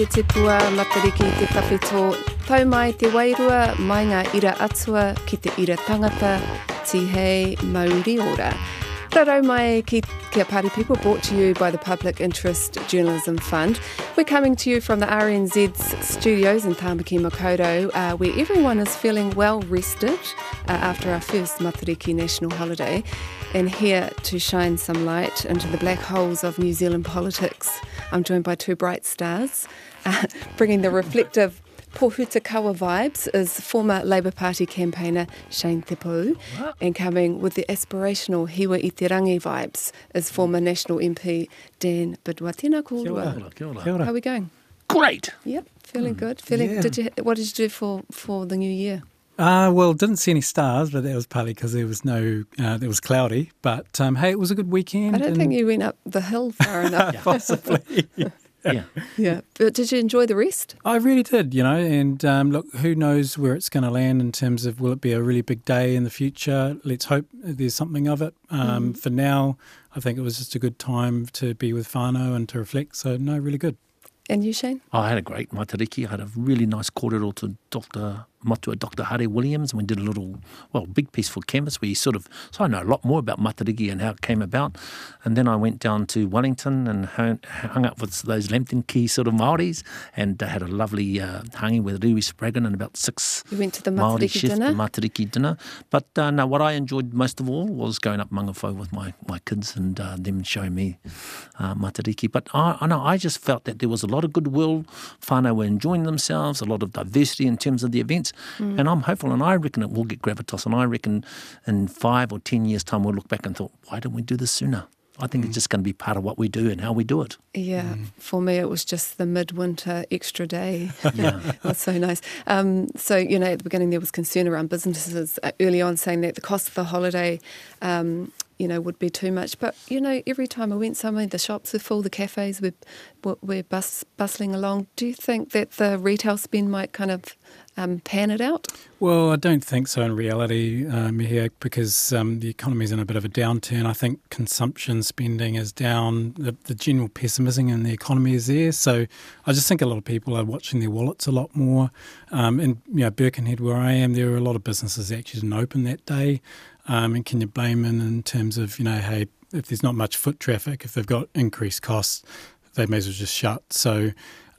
te tipua matariki te tawhito, tau mai te wairua mai ngā ira atua ki te ira tangata, ti hei mauri ora. Raro mai ki Kia Party People brought to you by the Public Interest Journalism Fund. We're coming to you from the RNZ's studios in Tamaki Makaurau, uh, where everyone is feeling well rested uh, after our first Matariki national holiday. And here to shine some light into the black holes of New Zealand politics, I'm joined by two bright stars, uh, bringing the reflective Pohutukawa vibes is former Labour Party campaigner Shane Te Pou, and coming with the aspirational Hiwa i te rangi vibes is former National MP Dan Bidois. Tēnā kōrua. Kia ora. How are we going? Great. Yep, feeling good. Feeling. Yeah. Did you? What did you do for for the new year? Uh, well, didn't see any stars, but that was partly because there was no, uh, it was cloudy. But um, hey, it was a good weekend. I don't and- think you went up the hill far enough. possibly. Yeah. yeah, but did you enjoy the rest? I really did, you know. And um, look, who knows where it's going to land in terms of will it be a really big day in the future? Let's hope there's something of it. Um, For now, I think it was just a good time to be with whānau and to reflect. So, no, really good. And you, Shane? I had a great matariki. I had a really nice kōrero to Dr. Matua, Dr. Hare Williams, and we did a little, well, big piece for Canvas where he sort of, so I know a lot more about matariki and how it came about. And then I went down to Wellington and hung, up with those Lambton Quay sort of Māoris and had a lovely uh, hangi with Rewi Spraggon and about six You went to the Māori Matariki chef, dinner? the matariki dinner. But uh, no, what I enjoyed most of all was going up Maungawhau with my, my kids and uh, them showing me uh, matariki. But I, I know I just felt that there was a lot of goodwill. Whānau were enjoying themselves, a lot of diversity in terms of the events. And I'm hopeful, and I reckon it will get gravitas. And I reckon in five or ten years' time, we'll look back and thought, why didn't we do this sooner? I think it's just going to be part of what we do and how we do it. Yeah, for me it was just the midwinter extra day. Yeah. That's so nice. Um, so, you know, at the beginning there was concern around businesses uh, early on saying that the cost of the holiday, um, you know, would be too much. But, you know, every time I went somewhere, the shops were full, the cafes were, were, were bus, bustling along. Do you think that the retail spend might kind of um, pan it out? Well, I don't think so in reality, um, here, because um, the economy's in a bit of a downturn. I think consumption spending is down. The, the general pessimism in the economy is there. So I just think a lot of people are watching their wallets a lot more. Um, and, you know, Birkenhead, where I am, there are a lot of businesses that actually didn't open that day. Um, and can you blame them in terms of, you know, hey, if there's not much foot traffic, if they've got increased costs, they may as well just shut. So,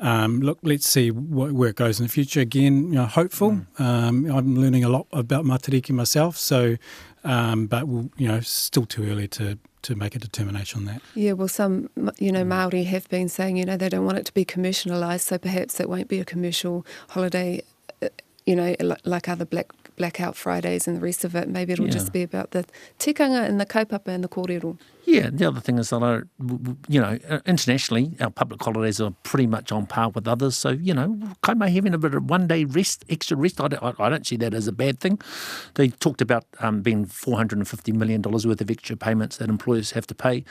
um, look, let's see wh- where it goes in the future. Again, you know, hopeful. Um, I'm learning a lot about Matariki myself, so um, but we'll, you know, still too early to to make a determination on that. Yeah, well, some, you know, Maori have been saying, you know, they don't want it to be commercialised, so perhaps it won't be a commercial holiday, uh, you know, like other black blackout Fridays and the rest of it. Maybe it'll Yeah. just be about the tikanga and the kaupapa and the kōrero. Yeah, the other thing is that w- you know, uh, internationally, our public holidays are pretty much on par with others. So, you know, kind of having a bit of one day rest, extra rest, I don't, I I don't see that as a bad thing. They talked about um, being $450 million worth of extra payments that employers have to pay.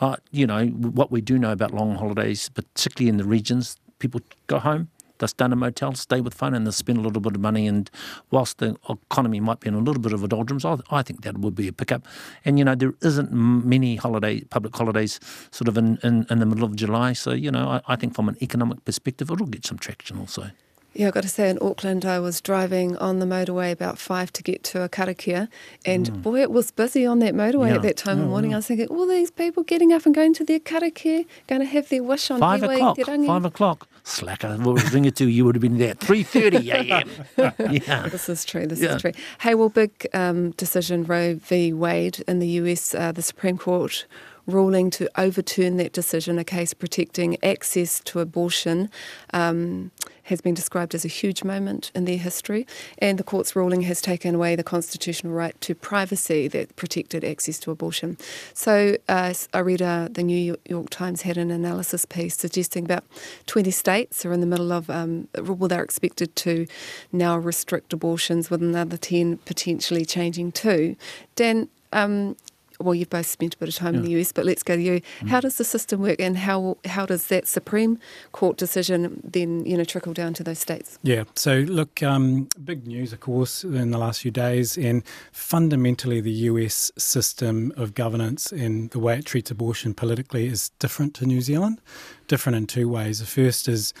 Uh, you know, what we do know about long holidays, particularly in the regions, people go home, they'll stay in a motel, stay with fun, and they'll spend a little bit of money. And whilst the economy might be in a little bit of a doldrums, I, I think that would be a pickup. And you know, there isn't many holiday public holidays sort of in, in, in the middle of July. So you know, I, I think from an economic perspective, it'll get some traction also. Yeah, I've got to say, in Auckland, I was driving on the motorway about five to get to a karakia, and boy, it was busy on that motorway Mm. Yeah. at that time of Oh, morning. wow. I was thinking, all these people getting up and going to their karakia, going to have their wish on Five Hiwa o'clock. te. Five o'clock. Slacker. We'll ring it to you. Would have been there at three thirty a.m. yeah. This is true. This Yeah. is true. Hey, well, big um, decision Roe v. Wade in the US, uh, the Supreme Court ruling to overturn that decision, a case protecting access to abortion. Um, has been described as a huge moment in their history, and the court's ruling has taken away the constitutional right to privacy that protected access to abortion. So, uh, I read uh, the New York Times had an analysis piece suggesting about 20 states are in the middle of, um, well, they're expected to now restrict abortions, with another 10 potentially changing too. Dan, um, well, you've both spent a bit of time in the US, but let's go to you. How does the system work, and how how does that Supreme Court decision then you know trickle down to those states? Yeah. So look, um, big news, of course, in the last few days, and fundamentally, the US system of governance and the way it treats abortion politically is different to New Zealand. Different in two ways. The first is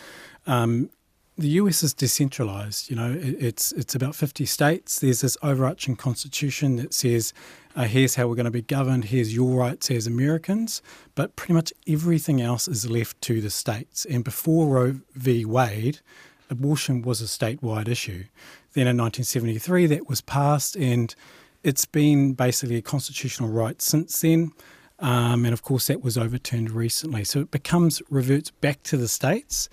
um, the US is decentralized. You know, it, it's it's about 50 states. There's this overarching constitution that says, uh, here's how we're going to be governed. Here's your rights as Americans. But pretty much everything else is left to the states. And before Roe v. Wade, abortion was a statewide issue. Then in 1973, that was passed, and it's been basically a constitutional right since then. Um, and of course, that was overturned recently. So it becomes reverts back to the states.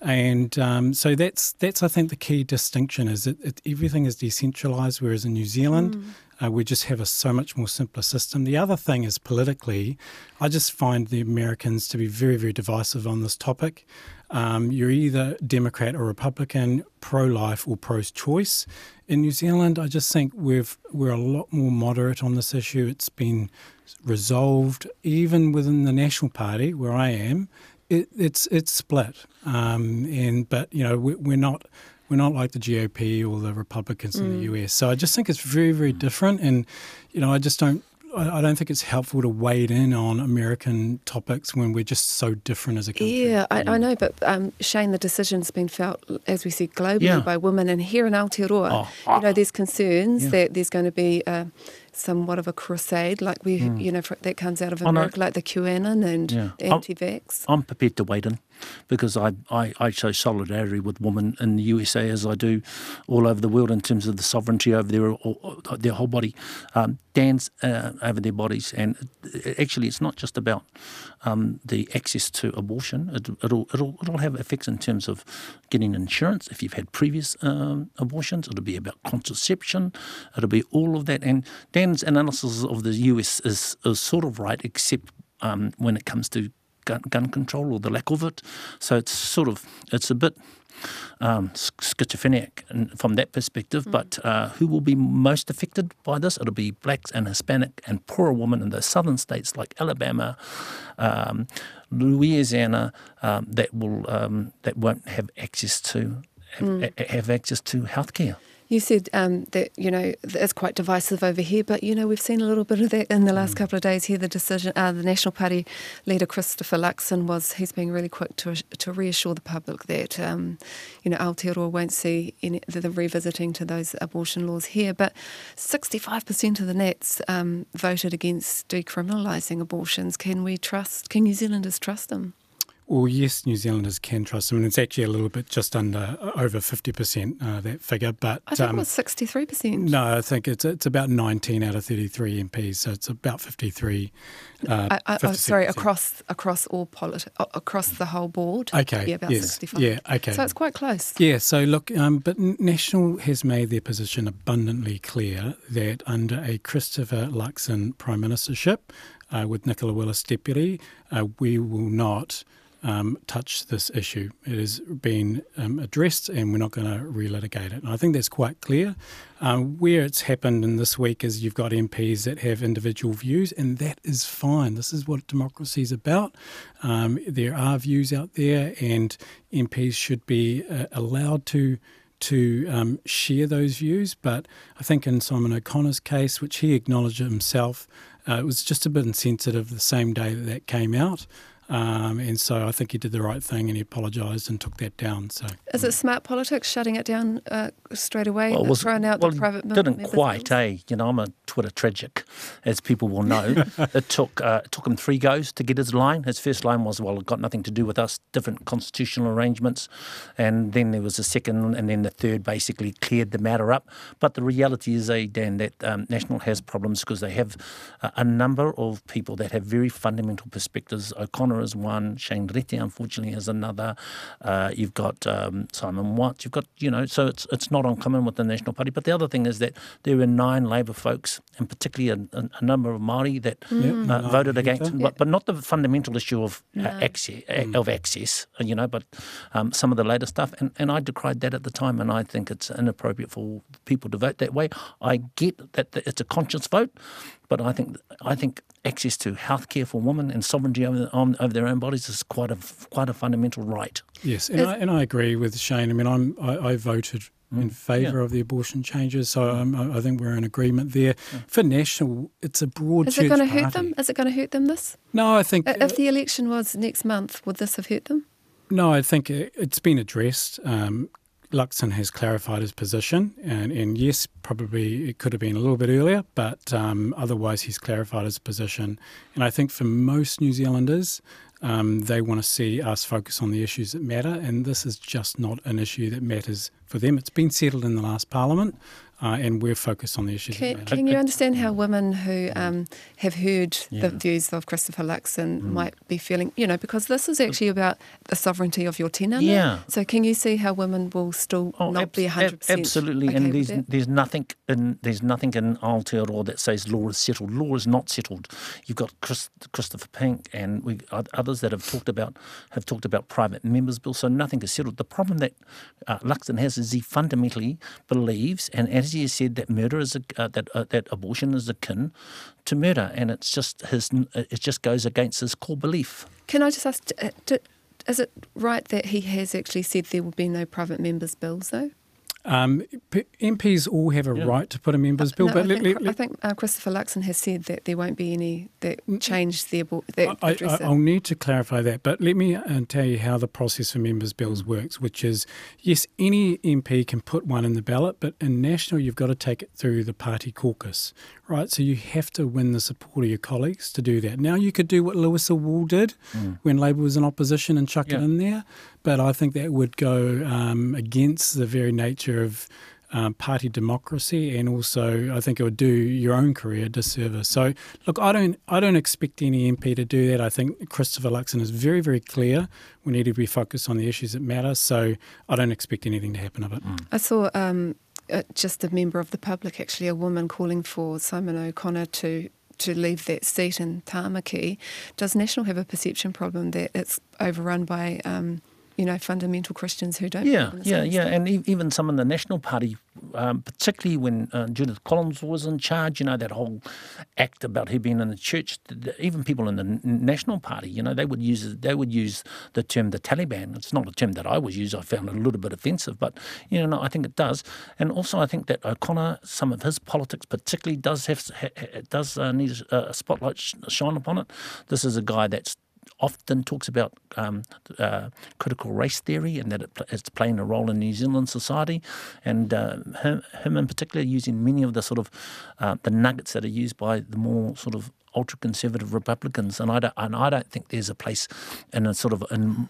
And um, so that's that's I think the key distinction is that it, everything is decentralised, whereas in New Zealand mm. uh, we just have a so much more simpler system. The other thing is politically, I just find the Americans to be very very divisive on this topic. Um, you're either Democrat or Republican, pro-life or pro-choice. In New Zealand, I just think we've we're a lot more moderate on this issue. It's been resolved even within the National Party, where I am it, it's it's split, um, and but you know we, we're not we're not like the GOP or the Republicans mm. in the mm. US. So I just think it's very very different, and you know I just don't I don't think it's helpful to wade in on American topics when we're just so different as a country. Yeah, I, I know, but um, Shane, the decision's been felt, as we said, globally yeah. by women. And here in Aotearoa, oh. you know, there's concerns yeah. that there's going to be uh, somewhat of a crusade, like we, mm. you know, that comes out of America, like the QAnon and yeah. anti-vax. I'm, I'm prepared to wait in because I, I, I, show solidarity with women in the USA as I do all over the world in terms of the sovereignty over their their whole body, um, dance uh, over their bodies, and actually it's not just about um, the access to abortion. It, will it'll it'll have effects in terms of getting insurance if you've had previous um, abortions. It'll be about contraception. It'll be all of that. And Dan's analysis of the US is, is sort of right, except um, when it comes to gun, gun control or the lack of it. So it's sort of it's a bit um, schizophrenic from that perspective. Mm. But uh, who will be most affected by this? It'll be blacks and Hispanic and poorer women in the southern states like Alabama, um, Louisiana, um, that will um, that won't have access to have, mm. have access to healthcare. You said um, that you know it's quite divisive over here, but you know we've seen a little bit of that in the last mm. couple of days here. The decision, uh, the National Party leader Christopher Luxon was he's been really quick to to reassure the public that um, you know Aotearoa won't see any, the, revisiting to those abortion laws here. But sixty five percent of the Nats um, voted against decriminalising abortions. Can we trust? Can New Zealanders trust them? Well, yes, New Zealanders can trust them, and it's actually a little bit just under uh, over fifty percent uh, that figure. But I think um, it was sixty three percent. No, I think it's it's about nineteen out of thirty three MPs, so it's about fifty three. Uh, I, I, oh, sorry, across across all politi- across the whole board. Okay. Yeah, about yes. sixty five. Yeah. Okay. So it's quite close. Yeah. So look, um, but National has made their position abundantly clear that under a Christopher Luxon prime ministership, uh, with Nicola Willis deputy, uh, we will not um, touch this issue. It has been um, addressed and we're not going to relitigate it. And I think that's quite clear. Um, where it's happened in this week is you've got MPs that have individual views, and that is fine. This is what democracy is about. Um, there are views out there, and MPs should be uh, allowed to to um, share those views. But I think in Simon O'Connor's case, which he acknowledged himself, uh, it was just a bit insensitive the same day that that came out. Um, and so I think he did the right thing and he apologised and took that down. So is it smart politics shutting it down uh, straight away, well, was, throwing out well, the private? Didn't quite, eh? You know, I'm a Twitter tragic, as people will know. it took uh, it took him three goes to get his line. His first line was, "Well, it got nothing to do with us. Different constitutional arrangements," and then there was a second, and then the third basically cleared the matter up. But the reality is, eh, Dan, that um, National has problems because they have uh, a number of people that have very fundamental perspectives. O'Connor is one. Shane Reti, unfortunately, is another. Uh, you've got um, Simon Watts. You've got, you know, so it's it's not uncommon with the National Party. But the other thing is that there were nine Labour folks, and particularly a, a number of Māori that mm. uh, voted against, but, but not the fundamental issue of uh, no. access, mm. of access, you know, but um, some of the later stuff. And, and I decried that at the time, and I think it's inappropriate for people to vote that way. I get that it's a conscious vote, but I think I think access to healthcare for women and sovereignty over, um, over their own bodies is quite a quite a fundamental right. Yes, and, I, and I agree with Shane. I mean, I'm I, I voted mm. in favour yeah. of the abortion changes. So um, I think we're in agreement there. Yeah. For national, it's a broad. Is it going to hurt them? Is it going to hurt them? This? No, I think if the election was next month, would this have hurt them? No, I think it's been addressed. Um, Luxon has clarified his position, and, and, yes, probably it could have been a little bit earlier, but um, otherwise he's clarified his position. And I think for most New Zealanders, um, they want to see us focus on the issues that matter, and this is just not an issue that matters for them. It's been settled in the last parliament uh, and we're focused on the issues. Can, can you understand how women who um, have heard yeah. the views of Christopher Luxon mm. might be feeling, you know, because this is actually about the sovereignty of your tenure. Yeah. So can you see how women will still oh, not ab- be 100% Absolutely, okay and there's, there's nothing in there's nothing in Aotearoa that says law is settled. Law is not settled. You've got Chris, Christopher Penk and we, others that have talked about have talked about private members' bill, so nothing is settled. The problem that uh, Luxon has is he fundamentally believes, and as he has said, that murder is a, uh, that uh, that abortion is akin to murder, and it's just his it just goes against his core belief. Can I just ask? Uh, is it right that he has actually said there will be no private members' bills, though? Um, MPs all have a yeah. right to put a members' bill, no, but I think, let, let, I think uh, Christopher Luxon has said that there won't be any that change the that I, will need to clarify that, but let me uh, tell you how the process for members' bills mm. works. Which is, yes, any MP can put one in the ballot, but in national, you've got to take it through the party caucus, right? So you have to win the support of your colleagues to do that. Now you could do what Louisa Wall did mm. when Labor was in opposition and chuck yeah. it in there, but I think that would go um, against the very nature of um, party democracy, and also I think it would do your own career a disservice. So, look, I don't, I don't expect any MP to do that. I think Christopher Luxon is very, very clear. We need to be focused on the issues that matter. So, I don't expect anything to happen of it. I saw um, uh, just a member of the public, actually, a woman calling for Simon O'Connor to to leave that seat in Tamaki. Does National have a perception problem that it's overrun by um, you know, fundamental Christians who don't. Yeah, yeah, yeah, and even some in the National Party, um, particularly when uh, Judith Collins was in charge, you know, that whole act about her being in the church. Even people in the National Party, you know, they would use they would use the term the Taliban. It's not a term that I would use. I found it a little bit offensive, but you know, I think it does. And also, I think that O'Connor, some of his politics, particularly, does have does uh, need a spotlight shine upon it. This is a guy that's often talks about um, uh, critical race theory and that it, it's playing a role in New Zealand society, and uh, him, him, in particular using many of the sort of uh, the nuggets that are used by the more sort of ultra conservative Republicans, and I don't and I don't think there's a place in a sort of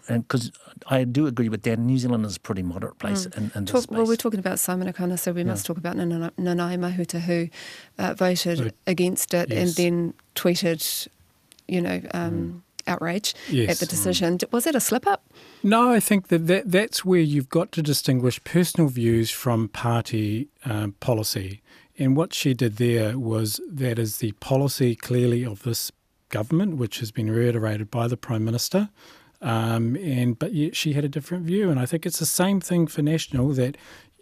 because I do agree with Dan. New Zealand is a pretty moderate place mm. in, in Talk, space. Well, we're talking about Simon O'Connor, so we yeah. must talk about Nanaia Mahuta, who uh, voted against it yes. and then tweeted, you know. Um, mm outrage yes. at the decision. Mm. Was it a slip up? No, I think that, that that's where you've got to distinguish personal views from party um, policy. And what she did there was that is the policy clearly of this government, which has been reiterated by the Prime Minister. Um, and but yet she had a different view, and I think it's the same thing for national that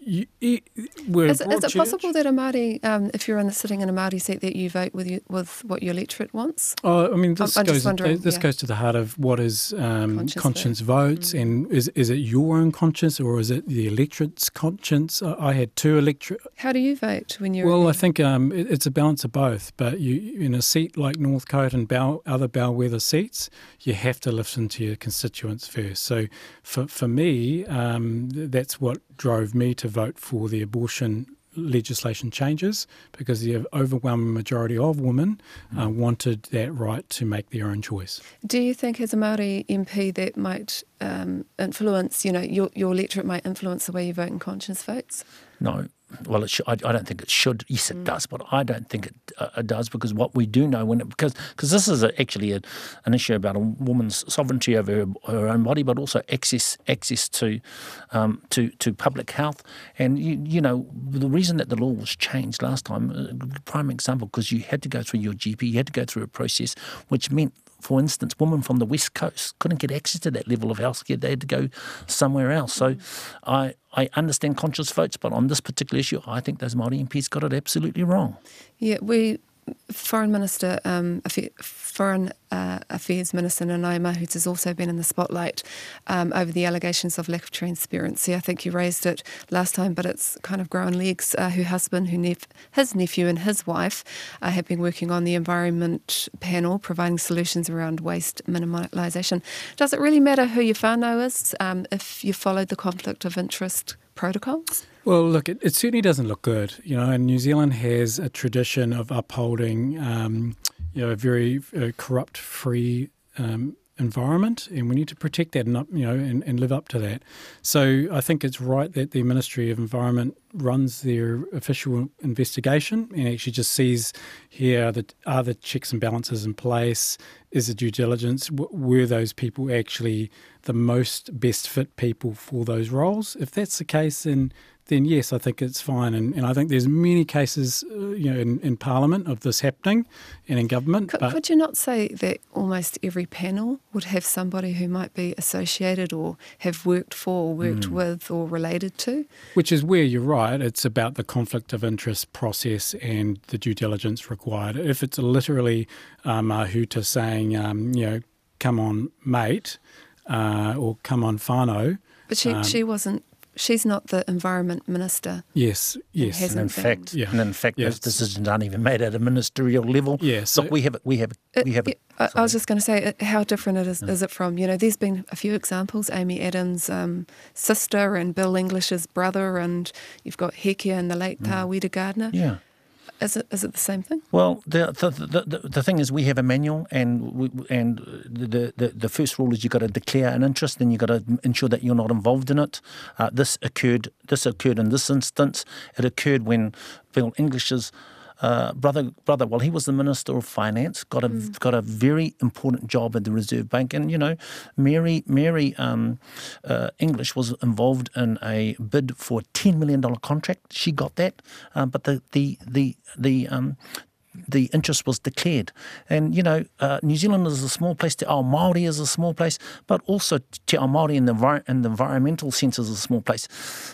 you, it, is, is it possible that a Māori, um, if you're in the, sitting in a Māori seat, that you vote with you, with what your electorate wants? Oh, I mean, this, goes, this yeah. goes to the heart of what is um, conscience, conscience votes, mm. and is is it your own conscience or is it the electorate's conscience? I had two electorate. How do you vote when you're? Well, I think um, it, it's a balance of both. But you, in a seat like Northcote and Bow, other bellwether seats, you have to listen to your constituents first. So, for for me, um, that's what drove me to vote for the abortion legislation changes because the overwhelming majority of women uh, mm. wanted that right to make their own choice. Do you think, as a Maori MP, that might um, influence, you know, your, your electorate might influence the way you vote in conscience votes? No, well, it should, I, I, don't think it should. Yes, it mm. does, but I don't think it, uh, it, does because what we do know when it, because because this is a, actually a, an issue about a woman's sovereignty over her, her, own body, but also access access to um, to to public health. And you you know the reason that the law was changed last time, uh, prime example, because you had to go through your GP, you had to go through a process which meant for instance, women from the West Coast couldn't get access to that level of healthcare. They had to go somewhere else. So I, I understand conscious votes, but on this particular issue, I think those Māori MPs got it absolutely wrong. Yeah, we Foreign Minister, um, Foreign uh, Affairs Minister Nanaia Mahuta has also been in the spotlight um, over the allegations of lack of transparency. I think you raised it last time, but it's kind of grown legs. Uh, her husband, nep- his nephew, and his wife uh, have been working on the environment panel, providing solutions around waste minimalisation. Does it really matter who your whānau is um, if you followed the conflict of interest protocols? Well, look, it, it, certainly doesn't look good. You know, and New Zealand has a tradition of upholding, um, you know, a very uh, corrupt-free um, environment, and we need to protect that and you know and, and, live up to that. So I think it's right that the Ministry of Environment runs their official investigation and actually just sees here that are the checks and balances in place, is the due diligence, were those people actually the most best fit people for those roles? If that's the case, then then yes, I think it's fine. And, and I think there's many cases, uh, you know, in, in, Parliament of this happening and in government. Could, could, you not say that almost every panel would have somebody who might be associated or have worked for or worked mm. with or related to? Which is where you're right. It's about the conflict of interest process and the due diligence required. If it's literally um, Mahuta saying, um, you know, come on, mate, uh, or come on, whānau. But she, um, she wasn't she's not the environment minister. Yes, yes. And in fact, yeah. and in fact, yes. this decisions aren't even made at a ministerial level. Yes. Look, we have we have it, we have. I, I was just going to say, uh, how different it is, is it from? You know, there's been a few examples. Amy Adams' um, sister and Bill English's brother, and you've got Hekia and the late mm. Tawhida Gardner. Yeah. Is it is it the same thing? Well, the the, the, the thing is, we have a manual, and we, and the, the the first rule is you've got to declare an interest, then you've got to ensure that you're not involved in it. Uh, this occurred. This occurred in this instance. It occurred when Bill English's uh, brother, brother, well, he was the Minister of Finance, got a mm. got a very important job at the Reserve Bank, and you know, Mary Mary um, uh, English was involved in a bid for a ten million dollar contract. She got that, uh, but the the the the um, the interest was declared. And, you know, uh, New Zealand is a small place, Te Ao Māori is a small place, but also Te Ao Māori in the, in the environmental sense is a small place.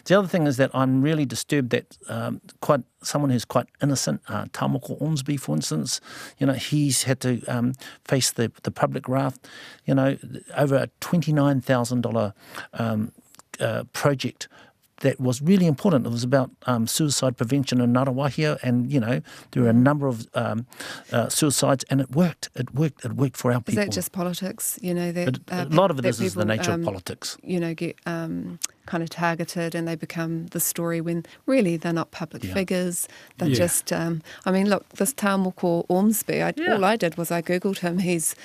The other thing is that I'm really disturbed that um, quite someone who's quite innocent, uh, Tamoko Ormsby, for instance, you know, he's had to um, face the, the public wrath, you know, over a $29,000 um, uh, project that was really important. It was about um, suicide prevention in Ngaruawahia, and you know there were a number of um, uh, suicides, and it worked. It worked. It worked for our people. Is that just politics? You know, that, uh, a lot of it is, people, is, the nature um, of politics. You know, get um, kind of targeted, and they become the story when really they're not public yeah. figures. They're yeah. just. Um, I mean, look, this Tamoko Ormsby. I, yeah. All I did was I googled him. He's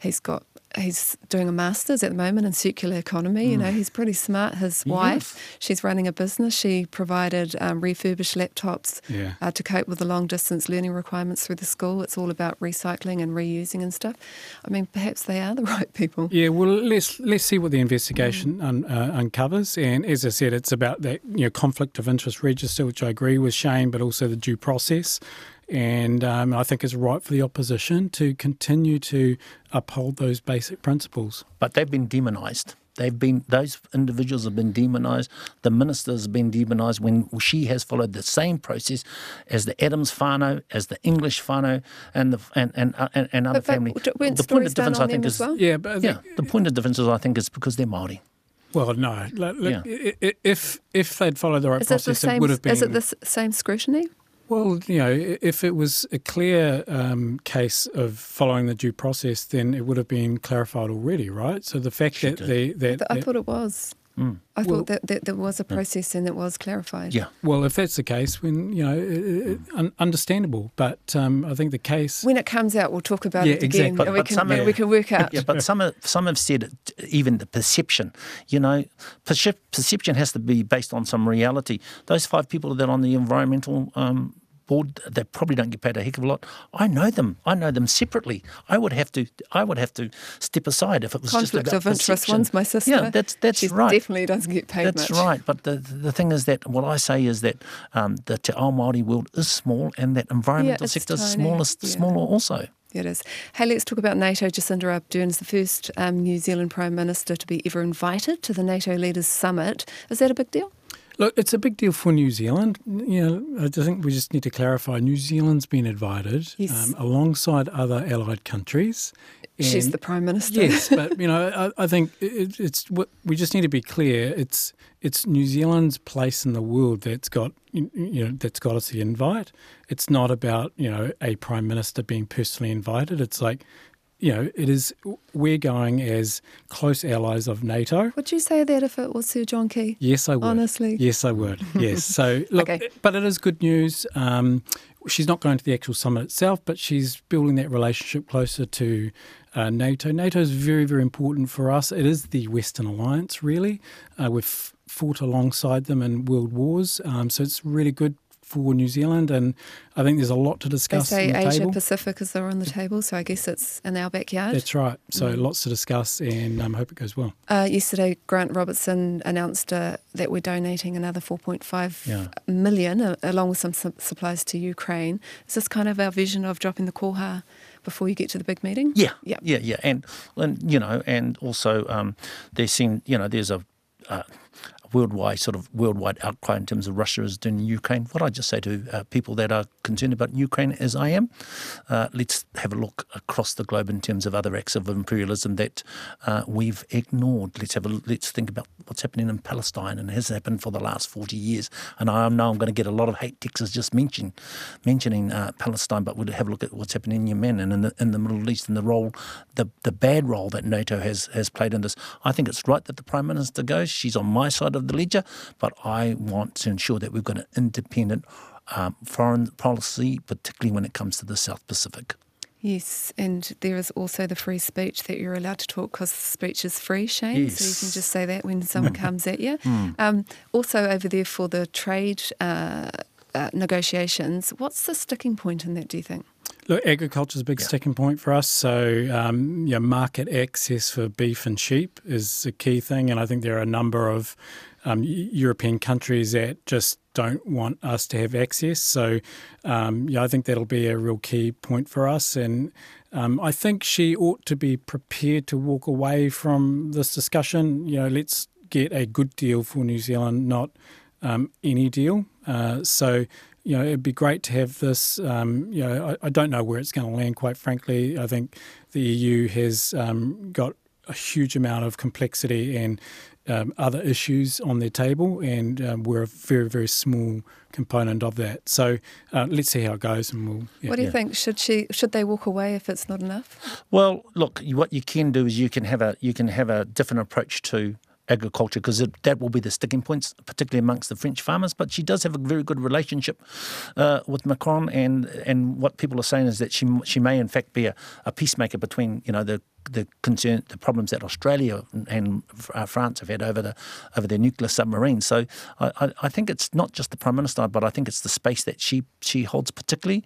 he's got he's doing a master's at the moment in circular economy. Mm. You know, he's pretty smart. His wife, she's running a business. She provided um, refurbished laptops yeah. uh, to cope with the long distance learning requirements through the school. It's all about recycling and reusing and stuff. I mean, perhaps they are the right people. Yeah. Well, let's let's see what the investigation mm. un, uh, uncovers. And as I said, it's about that you know conflict of interest register, which I agree with Shane, but also the due process. And um, I think it's right for the opposition to continue to uphold those basic principles. But they've been demonised. They've been those individuals have been demonised. The ministers have been demonised when she has followed the same process as the Adams whānau, as the English whānau, and the and and uh, and, and other but, family. But the point of difference, I think, is well? yeah, but yeah. The point of difference is, I think, is because they're Maori. Well, no. Look, yeah. If if they'd followed the right is process, it, same, it would have been. Is it the same scrutiny? Well, you know, if it was a clear um, case of following the due process, then it would have been clarified already, right? So the fact that the that, I thought it was. Mm. I well, thought that, that, there was a process and it was clarified. Yeah. Well, if that's the case, when you know, it, it, un- understandable. But um, I think the case when it comes out, we'll talk about yeah, it again, exactly. but, and we can have, we can work out. Yeah, but some have, some have said even the perception. You know, perception has to be based on some reality. Those five people that are on the environmental um, board they probably don't get paid a heck of a lot. I know them. I know them separately. I would have to. I would have to step aside if it was conflict just of interest. Perception. One's my sister. Yeah, that's that's she right. Definitely doesn't get paid. That's much. right. But the the thing is that what I say is that um, the Te Ao Māori world is small, and that environmental yeah, sector is smallest, yeah. smaller also. It is. Hey, let's talk about NATO. Jacinda Ardern is the first um, New Zealand Prime Minister to be ever invited to the NATO Leaders Summit. Is that a big deal? Look, it's a big deal for New Zealand. You know, I think we just need to clarify New Zealand's been invited Yes. um, alongside other allied countries. She's the Prime Minister. Yes, but you know, I, I think it, it's what we just need to be clear. It's it's New Zealand's place in the world that's got you know that's got us the invite. It's not about you know a prime minister being personally invited. It's like you know it is we're going as close allies of NATO. Would you say that if it was Sir John Key? Yes, I would. Honestly? Yes, I would. Yes. So, look, Okay. but it is good news. Um, she's not going to the actual summit itself, but she's building that relationship closer to uh, NATO. NATO is very, very important for us. It is the Western Alliance, really. Uh, we've fought alongside them in world wars, um, so it's really good for New Zealand, and I think there's a lot to They discuss say on the Asia table. Pacific is there on the table, so I guess it's in our backyard. That's right. So Mm. lots to discuss, and um, hope it goes well. Uh, yesterday, Grant Robertson announced uh, that we're donating another 4.5 Yeah. million, uh, along with some su- supplies to Ukraine. Is this kind of our vision of dropping the koha before you get to the big meeting? Yeah, Yeah. yeah, yeah, and and you know, and also um, they seem you know there's a. Uh, worldwide sort of worldwide outcry in terms of Russia is doing Ukraine. What I just say to uh, people that are concerned about Ukraine, as I am, uh, let's have a look across the globe in terms of other acts of imperialism that uh, we've ignored. Let's have a let's think about what's happening in Palestine and has happened for the last forty years. And I know I'm going to get a lot of hate texts just mention, mentioning uh, Palestine, but we'll have a look at what's happening in Yemen and in the in the Middle East and the role, the the bad role that NATO has has played in this. I think it's right that the Prime Minister goes. She's on my side of the ledger, but I want to ensure that we've got an independent um, foreign policy, particularly when it comes to the South Pacific. Yes, and there is also the free speech that you're allowed to talk because speech is free, Shane. So you can just say that when someone comes at you. Um, also, over there for the trade uh, uh, negotiations, what's the sticking point in that, do you think? Look, agriculture is a big Yeah. sticking point for us. So, um, yeah, market access for beef and sheep is a key thing, and I think there are a number of um, European countries that just don't want us to have access. So, um, yeah, I think that'll be a real key point for us, and um, I think she ought to be prepared to walk away from this discussion. You know, let's get a good deal for New Zealand, not um, any deal. Uh, so, you know, it'd be great to have this. Um, you know, I, I don't know where it's going to land, quite frankly. I think the EU has um, got a huge amount of complexity and um, other issues on their table, and um, we're a very, very small component of that. So uh, let's see how it goes, and we'll. Yeah. what do you Yeah. think? Should she? Should they walk away if it's not enough? Well, look, what you can do is you can have a you can have a different approach to agriculture because that will be the sticking points, particularly amongst the French farmers. But she does have a very good relationship uh, with Macron, and and what people are saying is that she she may in fact be a, a peacemaker between you know the the concern, the problems that Australia and uh, France have had over the over their nuclear submarines. So I, I, think it's not just the prime minister, but I think it's the space that she she holds particularly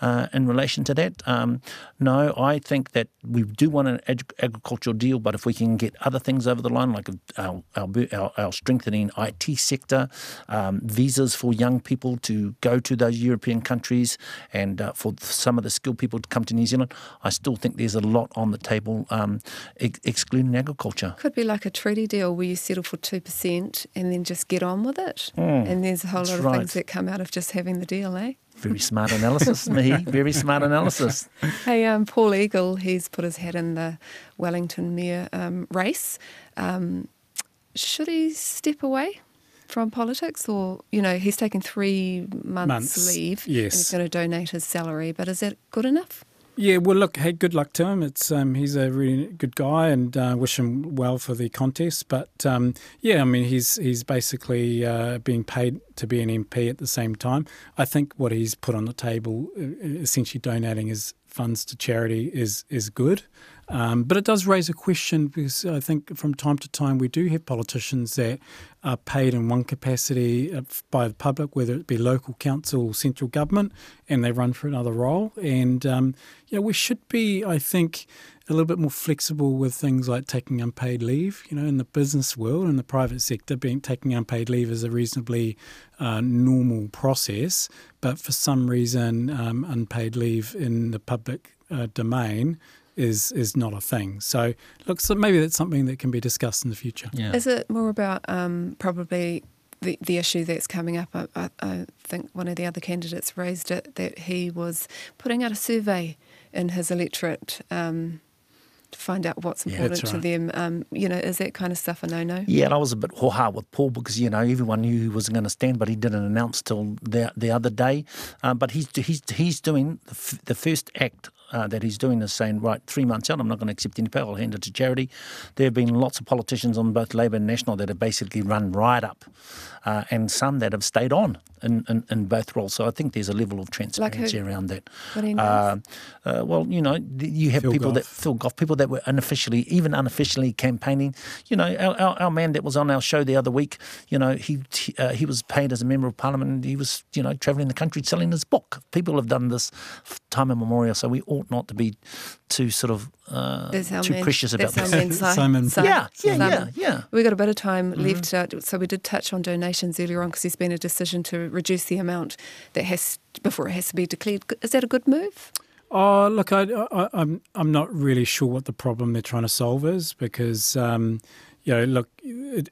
uh, in relation to that. Um, no, I think that we do want an ag- agricultural deal, but if we can get other things over the line, like our our, our, our strengthening IT sector, um, visas for young people to go to those European countries, and uh, for some of the skilled people to come to New Zealand, I still think there's a lot on the table, um, ex- excluding agriculture. Could be like a treaty deal where you settle for two percent and then just get on with it. and there's a whole lot of right. things that come out of just having the deal, eh? Very smart analysis, Mihi. Very smart analysis. Hey, um, Paul Eagle, he's put his hat in the Wellington Mayor um, race. Um, should he step away from politics, or you know, he's taken three months, Months, leave, and yes. he's going to donate his salary. But is that good enough? Yeah, well, look, hey, good luck to him. It's um, he's a really good guy, and uh, wish him well for the contest. But um, yeah, I mean, he's he's basically uh, being paid to be an MP at the same time. I think what he's put on the table, uh, essentially donating his funds to charity, is is good. Um, but it does raise a question because I think from time to time we do have politicians that are paid in one capacity uh, by the public, whether it be local council or central government, and they run for another role. And um, you know, we should be, I think, a little bit more flexible with things like taking unpaid leave. You know, in the business world, in the private sector, being taking unpaid leave is a reasonably uh, normal process. But for some reason, um, unpaid leave in the public uh, domain is is not a thing. So, look, so maybe that's something that can be discussed in the future. Yeah. Is it more about um, probably the, the issue that's coming up. I, I, I think one of the other candidates raised it that he was putting out a survey in his electorate. Um, to find out what's Yeah, important to them. Um, you know, is that kind of stuff a no no? Yeah, and I was a bit ho-ha with Paul because you know everyone knew he wasn't going to stand, but he didn't announce till the the other day. Um, but he's he's he's doing the, f- the first act. Uh, that he's doing is saying, right, three months out, I'm not going to accept any pay. I'll hand it to charity. There have been lots of politicians on both Labor and National that have basically run right up, uh, and some that have stayed on in, in, in both roles. So I think there's a level of transparency around that. What Uh, uh, well, you know, you have Phil people that Phil Goff, people that were unofficially, even unofficially campaigning. You know, our, our, our man that was on our show the other week, you know, he he, uh, he was paid as a member of parliament and he was, you know, travelling the country selling his book. People have done this f- time immemorial, so we ought not to be too sort of uh, too man, precious about this. man, Si- Simon. Yeah, yeah, Simon. yeah, yeah. We got a bit of time left, uh, so we did touch on donations earlier on because there's been a decision to reduce the amount that has before it has to be declared. Is that a good move? Oh, look, I, I, I'm I'm not really sure what the problem they're trying to solve is because, um, you know, look,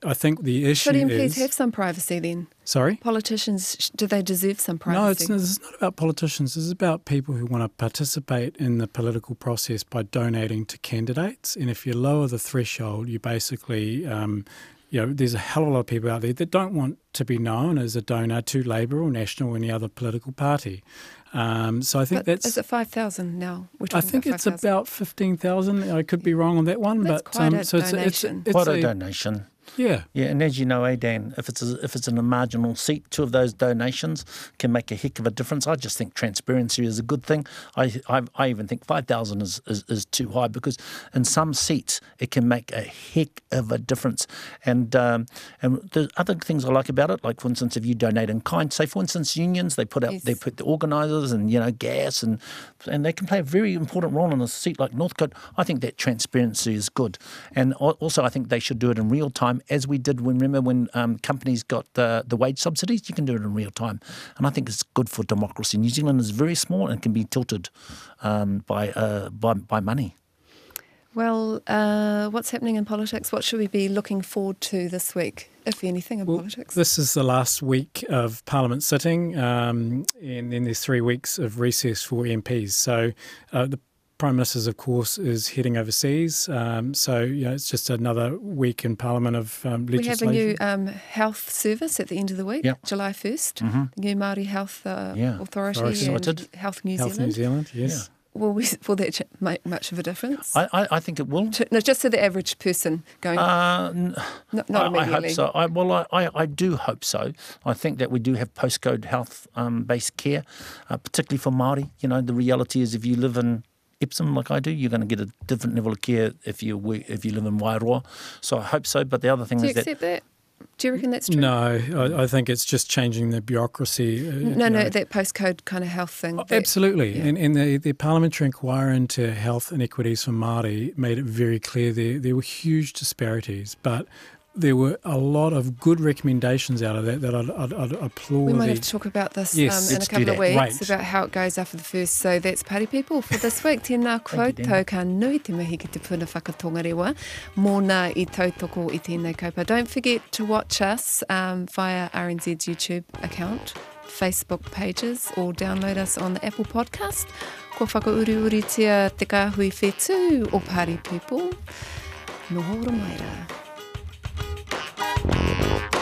I think the issue Should MPs is have some privacy then? sorry. Politicians, do they deserve some privacy? No, it's, is not about politicians. It's about people who want to participate in the political process by donating to candidates. And if you lower the threshold, you basically, um, you know, there's a hell of a lot of people out there that don't want to be known as a donor to Labor or National or any other political party. Um, so I think but that's. is it 5,000 now? We're I think about it's 5,000. about fifteen thousand. I could be wrong on that one, That's but quite um, a so it's, it's, it's Quite a a- donation. Yeah. Yeah, and as you know, Adan, if it's a, if it's in a marginal seat, two of those donations can make a heck of a difference. I just think transparency is a good thing. I I, I even think five thousand is, is is too high because in some seats it can make a heck of a difference. And um, and the other things I like about it, like for instance, if you donate in kind, say for instance, unions they put out Yes. they put the organisers and you know gas and and they can play a very important role in a seat like Northcote. I think that transparency is good, and also I think they should do it in real time, as we did when remember when um, companies got the the wage subsidies. You can do it in real time, and I think it's good for democracy. New Zealand is very small and can be tilted um, by uh, by by money. Well, uh, what's happening in politics? What should we be looking forward to this week, if anything, in Well, politics? This is the last week of Parliament sitting, um, and then there's three weeks of recess for MPs. So uh, the Prime Minister's, of course, is heading overseas. Um, so you know, it's just another week in Parliament of um, we have a new um, health service at the end of the week, Yep. July 1st. Mhm. The new Māori Health uh, Yeah. Authority Authority. and Sorted. Health New Zealand. Health New Zealand. Yes. Will, we, will that make much of a difference? I, I, I think it will. To- no, just to the average person going, Uh, n- not, not I, I hope so. I, well, I, I, I do hope so. I think that we do have postcode health um, based care, uh, particularly for Māori. You know, the reality is if you live in Epsom like I do, you're going to get a different level of care if you we- if you live in Wairoa. So I hope so. But the other thing Do you is that accept that? Do you reckon that's true? No, I, I think it's just changing the bureaucracy. uh, No, no, know. that postcode kind of health thing. Oh, that- Absolutely. yeah. And, and the, the parliamentary inquiry into health inequities for Māori made it very clear there, there were huge disparities, but there were a lot of good recommendations out of that that I'd, I'd, I'd applaud. We might the- have to talk about this Yes, um, in a couple of weeks Right. about how it goes after the first. So that's Party People for this week. Tēnā Thank koutou ka nui te mihi ki te puna whakatonga rewa. Mōna i tautoko i tēnei kaupa. Don't forget to watch us um, via RNZ's YouTube account, Facebook pages, or download us on the Apple Podcast. Ko whakauriuritia te kāhui whetū o Party People. Nohora mai rā. Thank you.